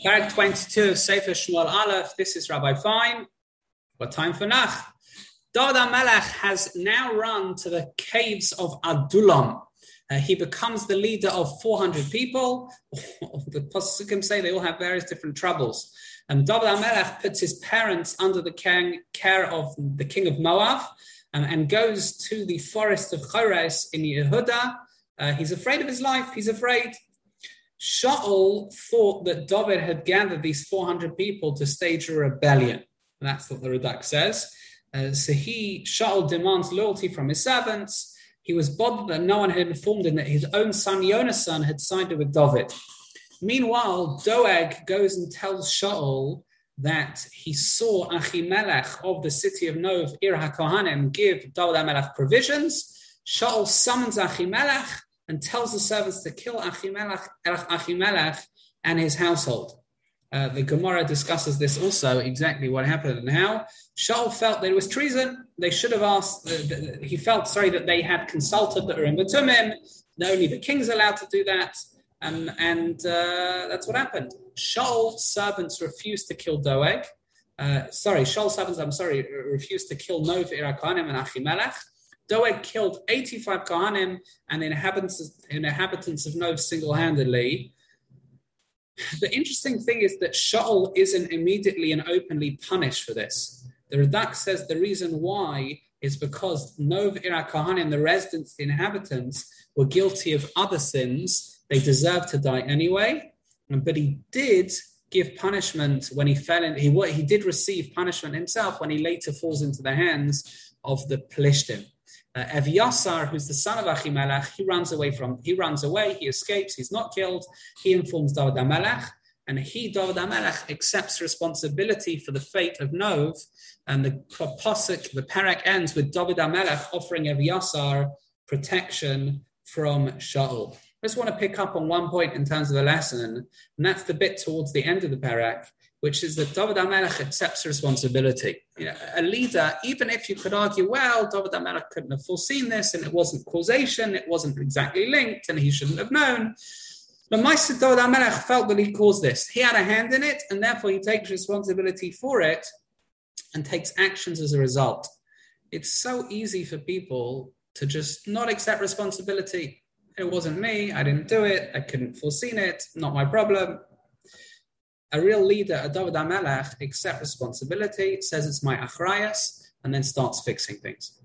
Parak 22, Sefer Shmuel Aleph. This is Rabbi Fine. What time for Nach? David Melech has now run to the caves of Adullam. Uh, he becomes the leader of 400 people. the Pasukim say they all have various different troubles. And David Melech puts his parents under the care of the king of Moab um, and goes to the forest of Chores in Yehuda. Uh, he's afraid of his life. He's afraid. Shaul thought that David had gathered these 400 people to stage a rebellion. And that's what the Radak says. Uh, so he, Shaul demands loyalty from his servants. He was bothered that no one had informed him that his own son Yonasan had sided with David. Meanwhile, Doeg goes and tells Shaul that he saw Achimelech of the city of Nov, Ir HaKohanim, give David HaMelech provisions. Shaul summons Achimelech and tells the servants to kill Achimelech, Achimelech and his household. Uh, the Gemara discusses this also, exactly what happened and how. Shaul felt that it was treason. They should have asked, uh, he felt, sorry, that they had consulted the Urim VeTumim. Only the king's allowed to do that. Um, and uh, that's what happened. Shaul's servants refused to kill Doeg. Uh, sorry, Shaul's servants, I'm sorry, refused to kill Nov, Ir HaKohanim, and Achimelech. Doeg killed 85 Kohanim and inhabitants, inhabitants of Nov single handedly. The interesting thing is that Shaul isn't immediately and openly punished for this. The Radak says the reason why is because Nov Ir HaKohanim, the residents, the inhabitants, were guilty of other sins. They deserved to die anyway. But he did give punishment when he fell in. He, he did receive punishment himself when he later falls into the hands of the Plishtim. Uh, Eviasar, who's the son of Achimelech, he runs away from, he runs away, he escapes, he's not killed. He informs David HaMelech, and he, David HaMelech, accepts responsibility for the fate of Nov. And the posuk, the parak ends with David HaMelech offering Eviasar protection from Shaul. I just want to pick up on one point in terms of the lesson, and that's the bit towards the end of the parak, which is that David HaMelech accepts responsibility. You know, a leader, even if you could argue, well, David HaMelech couldn't have foreseen this, and it wasn't causation, it wasn't exactly linked, and he shouldn't have known. But Meister David HaMelech felt that he caused this. He had a hand in it, and therefore he takes responsibility for it and takes actions as a result. It's so easy for people to just not accept responsibility. It wasn't me, I didn't do it, I couldn't foreseen it, not my problem, a real leader, a David HaMelech, accept responsibility, says it's my achrayas, and then starts fixing things.